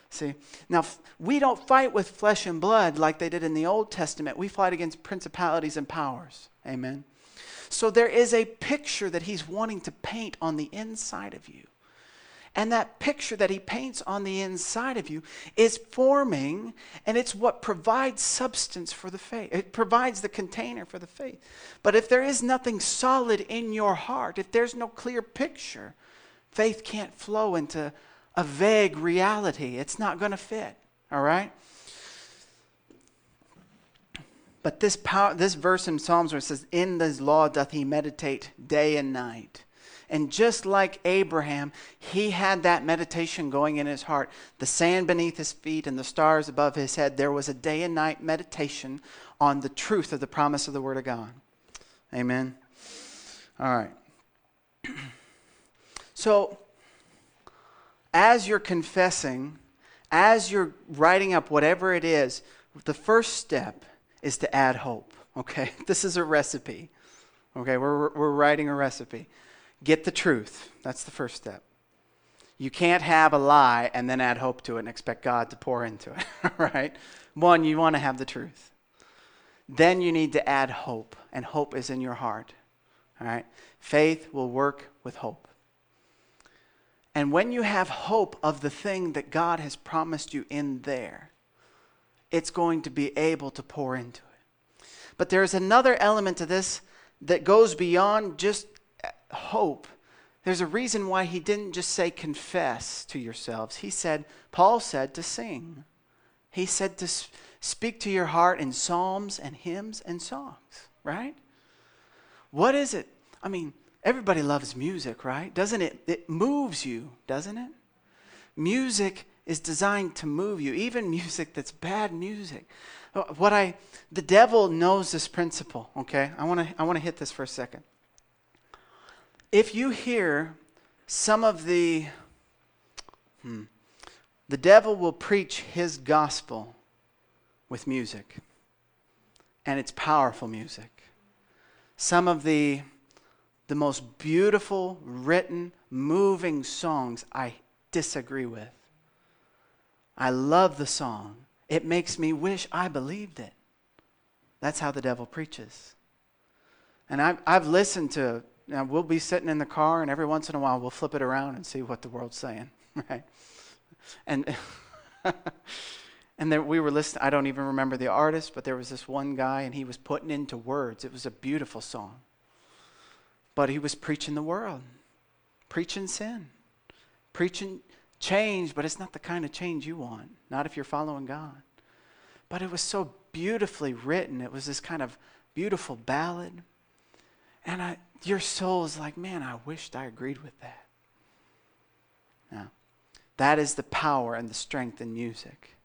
See, now we don't fight with flesh and blood like they did in the Old Testament. We fight against principalities and powers. Amen. So there is a picture that he's wanting to paint on the inside of you. And that picture that he paints on the inside of you is forming, and it's what provides substance for the faith. It provides the container for the faith. But if there is nothing solid in your heart, if there's no clear picture, faith can't flow into a vague reality. It's not going to fit. All right? But this, power, this verse in Psalms where it says, In this law doth he meditate day and night. And just like Abraham, he had that meditation going in his heart. The sand beneath his feet and the stars above his head. There was a day and night meditation on the truth of the promise of the Word of God. Amen. All right. So, as you're confessing, as you're writing up whatever it is, the first step is to add hope. Okay? This is a recipe. Okay? We're, we're writing a recipe. Get the truth. That's the first step. You can't have a lie and then add hope to it and expect God to pour into it. right? One, you want to have the truth. Then you need to add hope, and hope is in your heart. All right? Faith will work with hope. And when you have hope of the thing that God has promised you in there, it's going to be able to pour into it. But there's another element to this that goes beyond just uh, hope. There's a reason why he didn't just say confess to yourselves. He said, Paul said to sing. He said to speak to your heart in psalms and hymns and songs, right? What is it? I mean, everybody loves music, right? Doesn't it? It moves you, doesn't it? Music is designed to move you, even music that's bad music. What I the devil knows this principle, okay? I want to I want to hit this for a second if you hear some of the, hmm, the devil will preach his gospel with music, and it's powerful music. Some of the, the most beautiful, written, moving songs I disagree with. I love the song. It makes me wish I believed it. That's how the devil preaches. And I've, I've listened to now, we'll be sitting in the car, and every once in a while, we'll flip it around and see what the world's saying, right? And and there, we were listening. I don't even remember the artist, but there was this one guy, and he was putting into words. It was a beautiful song, but he was preaching the world, preaching sin, preaching change, but it's not the kind of change you want. Not if you're following God. But it was so beautifully written. It was this kind of beautiful ballad. And I, your soul is like, man, I wished I agreed with that. Now, that is the power and the strength in music.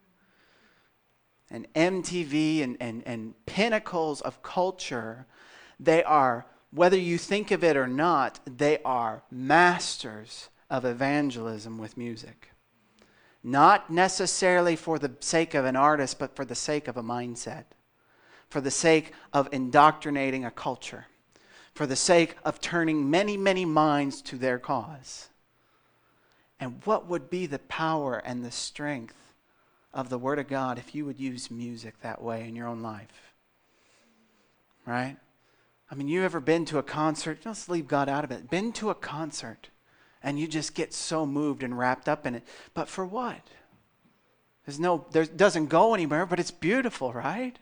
And MTV and, and, and pinnacles of culture, they are, whether you think of it or not, they are masters of evangelism with music. Not necessarily for the sake of an artist, but for the sake of a mindset, for the sake of indoctrinating a culture for the sake of turning many, many minds to their cause. And what would be the power and the strength of the Word of God if you would use music that way in your own life? Right? I mean, you ever been to a concert? Let's leave God out of it. Been to a concert and you just get so moved and wrapped up in it. But for what? There's no, there doesn't go anywhere, but it's beautiful, right?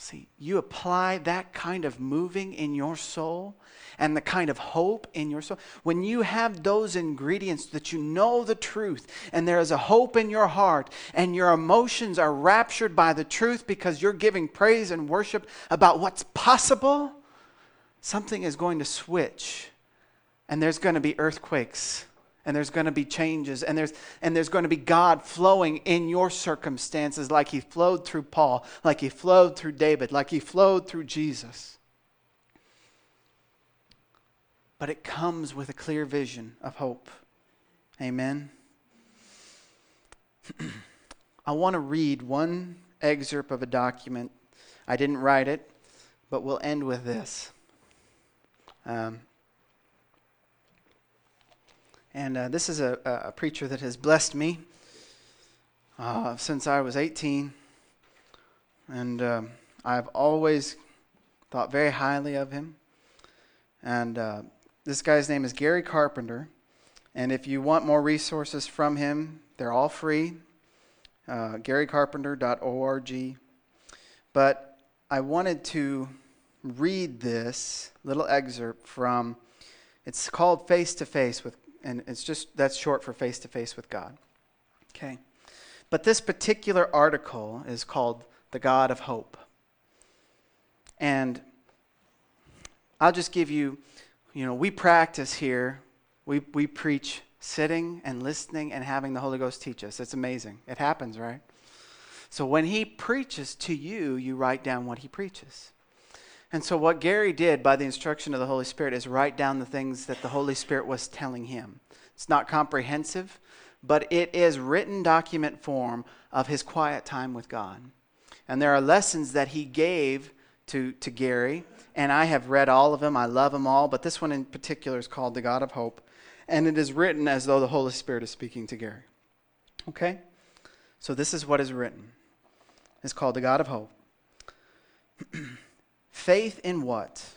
See, you apply that kind of moving in your soul and the kind of hope in your soul. When you have those ingredients that you know the truth and there is a hope in your heart and your emotions are raptured by the truth because you're giving praise and worship about what's possible, something is going to switch and there's going to be earthquakes and there's going to be changes and there's and there's going to be God flowing in your circumstances like he flowed through Paul, like he flowed through David, like he flowed through Jesus. But it comes with a clear vision of hope. Amen. I want to read one excerpt of a document. I didn't write it, but we'll end with this. Um, and uh, this is a, a, preacher that has blessed me uh, since I was 18. And um, I've always thought very highly of him. And uh, this guy's name is Gary Carpenter. And if you want more resources from him, they're all free. Uh, GaryCarpenter.org. But I wanted to read this little excerpt from, it's called Face to Face with, and it's just, that's short for Face to Face with God. Okay. But this particular article is called The God of Hope. And I'll just give you, you know, we practice here, we, we preach sitting and listening and having the Holy Ghost teach us. It's amazing. It happens, right? So when he preaches to you, you write down what he preaches. And so, what Gary did by the instruction of the Holy Spirit is write down the things that the Holy Spirit was telling him. It's not comprehensive, but it is written document form of his quiet time with God. And there are lessons that he gave to, to Gary, and I have read all of them. I love them all, but this one in particular is called The God of Hope, and it is written as though the Holy Spirit is speaking to Gary. Okay? So, this is what is written. It's called The God of Hope. Faith in what?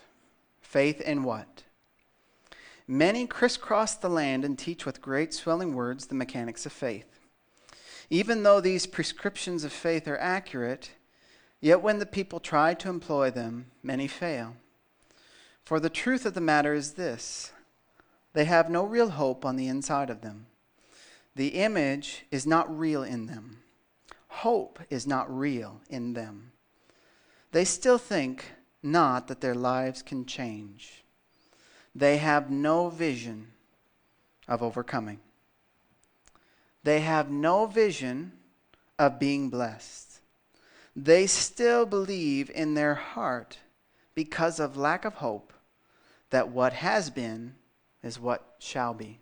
Faith in what? Many crisscross the land and teach with great swelling words the mechanics of faith. Even though these prescriptions of faith are accurate, yet when the people try to employ them, many fail. For the truth of the matter is this they have no real hope on the inside of them. The image is not real in them, hope is not real in them. They still think not that their lives can change. They have no vision of overcoming. They have no vision of being blessed. They still believe in their heart, because of lack of hope, that what has been is what shall be.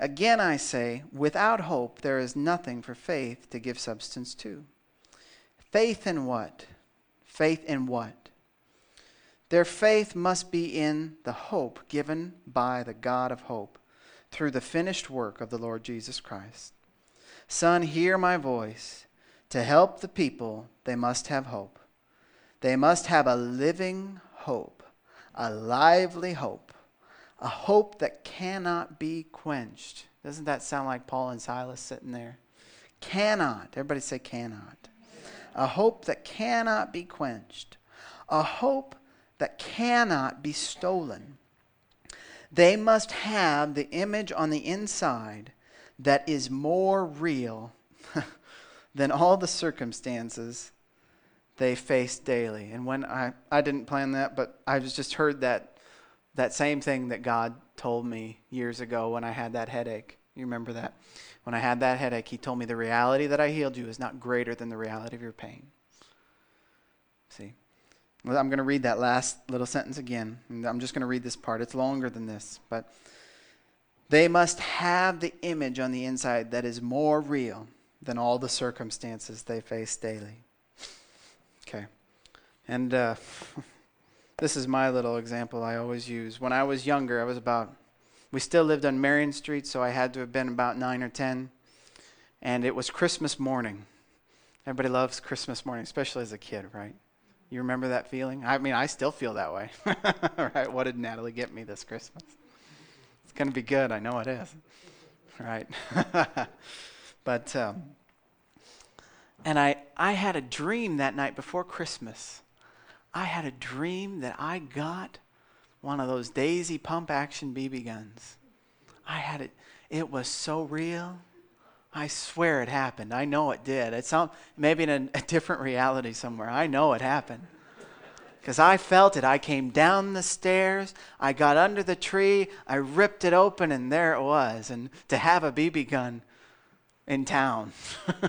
Again, I say, without hope, there is nothing for faith to give substance to. Faith in what? Faith in what? Their faith must be in the hope given by the God of hope through the finished work of the Lord Jesus Christ. Son, hear my voice. To help the people, they must have hope. They must have a living hope, a lively hope, a hope that cannot be quenched. Doesn't that sound like Paul and Silas sitting there? Cannot. Everybody say cannot a hope that cannot be quenched, a hope that cannot be stolen. They must have the image on the inside that is more real than all the circumstances they face daily. And when I, I didn't plan that, but I was just heard that that same thing that God told me years ago when I had that headache. You remember that? When I had that headache, he told me the reality that I healed you is not greater than the reality of your pain. See? I'm going to read that last little sentence again. I'm just going to read this part. It's longer than this, but they must have the image on the inside that is more real than all the circumstances they face daily. Okay. And uh, this is my little example I always use. When I was younger, I was about we still lived on Marion Street, so I had to have been about 9 or 10. And it was Christmas morning. Everybody loves Christmas morning, especially as a kid, right? You remember that feeling? I mean, I still feel that way. right? What did Natalie get me this Christmas? It's going to be good. I know it is. Right? but, um, and I, I had a dream that night before Christmas. I had a dream that I got one of those daisy pump action BB guns. I had it, it was so real. I swear it happened. I know it did. It's some, maybe in a, a different reality somewhere. I know it happened. Because I felt it. I came down the stairs, I got under the tree, I ripped it open, and there it was. And to have a BB gun in town.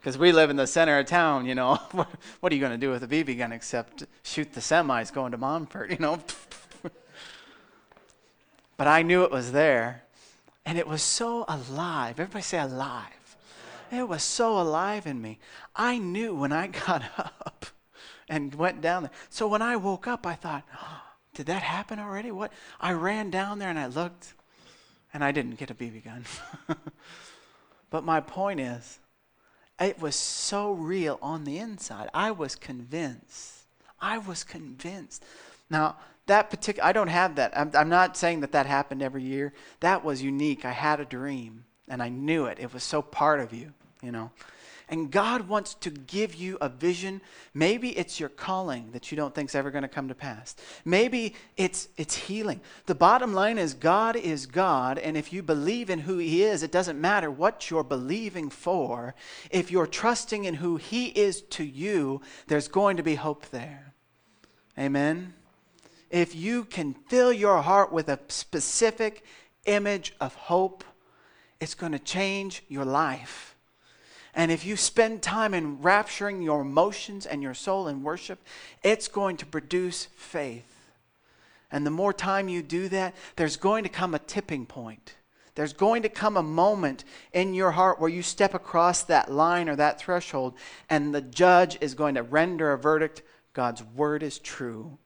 Because we live in the center of town, you know. what are you going to do with a BB gun except shoot the semis going to Montfort, you know? but I knew it was there. And it was so alive. Everybody say alive. It was so alive in me. I knew when I got up and went down there. So when I woke up, I thought, oh, did that happen already? What? I ran down there and I looked, and I didn't get a BB gun. but my point is, it was so real on the inside. I was convinced. I was convinced. Now, that particular, I don't have that. I'm, I'm not saying that that happened every year. That was unique. I had a dream and I knew it. It was so part of you, you know. And God wants to give you a vision. Maybe it's your calling that you don't think is ever going to come to pass. Maybe it's it's healing. The bottom line is God is God, and if you believe in who He is, it doesn't matter what you're believing for. If you're trusting in who He is to you, there's going to be hope there. Amen. If you can fill your heart with a specific image of hope, it's going to change your life. And if you spend time in rapturing your emotions and your soul in worship, it's going to produce faith. And the more time you do that, there's going to come a tipping point. There's going to come a moment in your heart where you step across that line or that threshold, and the judge is going to render a verdict God's word is true.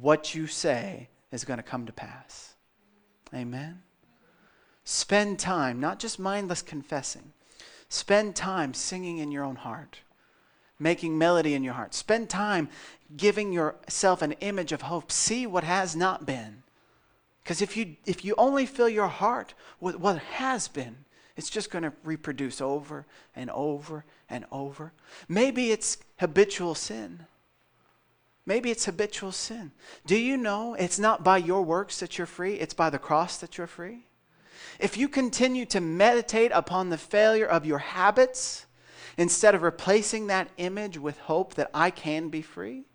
What you say is going to come to pass. Amen. Spend time, not just mindless confessing Spend time singing in your own heart, making melody in your heart. Spend time giving yourself an image of hope. See what has not been. Because if you, if you only fill your heart with what has been, it's just going to reproduce over and over and over. Maybe it's habitual sin. Maybe it's habitual sin. Do you know it's not by your works that you're free, it's by the cross that you're free? If you continue to meditate upon the failure of your habits instead of replacing that image with hope that I can be free,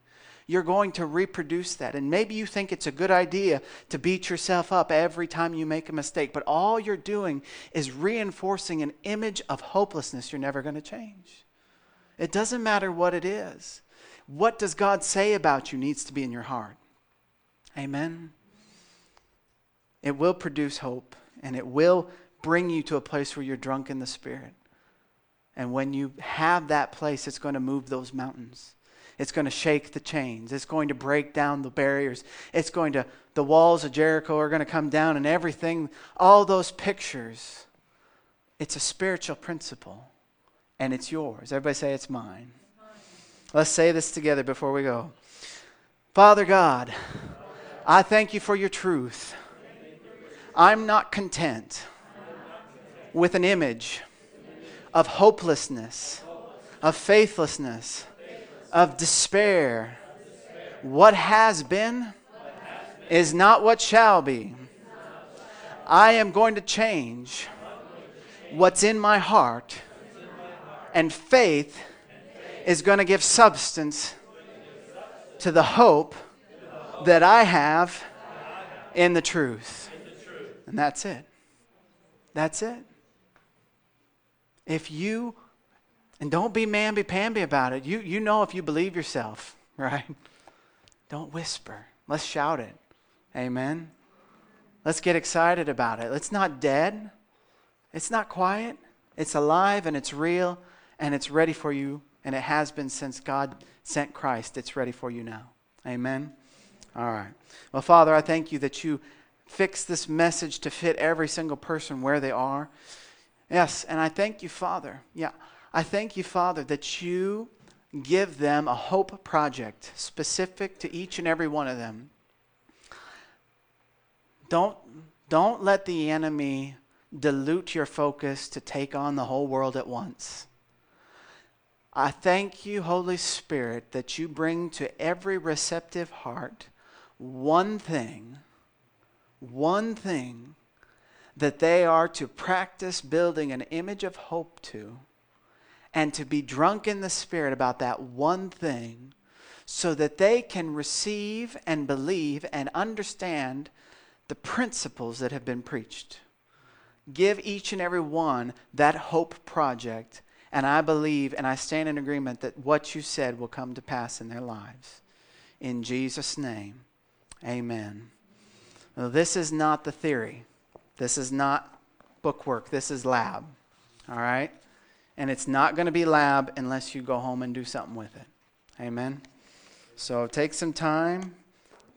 you're going to reproduce that. And maybe you think it's a good idea to beat yourself up every time you make a mistake, but all you're doing is reinforcing an image of hopelessness you're never going to change. It doesn't matter what it is. What does God say about you needs to be in your heart. Amen. It will produce hope and it will bring you to a place where you're drunk in the Spirit. And when you have that place, it's going to move those mountains. It's going to shake the chains. It's going to break down the barriers. It's going to, the walls of Jericho are going to come down and everything, all those pictures. It's a spiritual principle and it's yours. Everybody say it's mine. Let's say this together before we go. Father God, I thank you for your truth. I'm not content with an image of hopelessness, of faithlessness, of despair. What has been is not what shall be. I am going to change what's in my heart, and faith is going to give substance to the hope that I have in the truth. And that's it. That's it. If you, and don't be mamby pamby about it, you, you know if you believe yourself, right? Don't whisper. Let's shout it. Amen. Let's get excited about it. It's not dead, it's not quiet. It's alive and it's real and it's ready for you, and it has been since God sent Christ. It's ready for you now. Amen. All right. Well, Father, I thank you that you fix this message to fit every single person where they are. Yes, and I thank you, Father. Yeah, I thank you, Father, that you give them a hope project specific to each and every one of them. Don't, don't let the enemy dilute your focus to take on the whole world at once. I thank you, Holy Spirit, that you bring to every receptive heart one thing one thing that they are to practice building an image of hope to and to be drunk in the Spirit about that one thing so that they can receive and believe and understand the principles that have been preached. Give each and every one that hope project, and I believe and I stand in agreement that what you said will come to pass in their lives. In Jesus' name, amen. Now, this is not the theory. This is not bookwork. This is lab. All right? And it's not going to be lab unless you go home and do something with it. Amen? So take some time,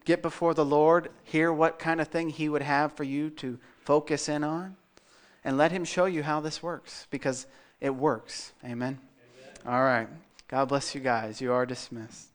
get before the Lord, hear what kind of thing He would have for you to focus in on, and let Him show you how this works because it works. Amen? Amen. All right. God bless you guys. You are dismissed.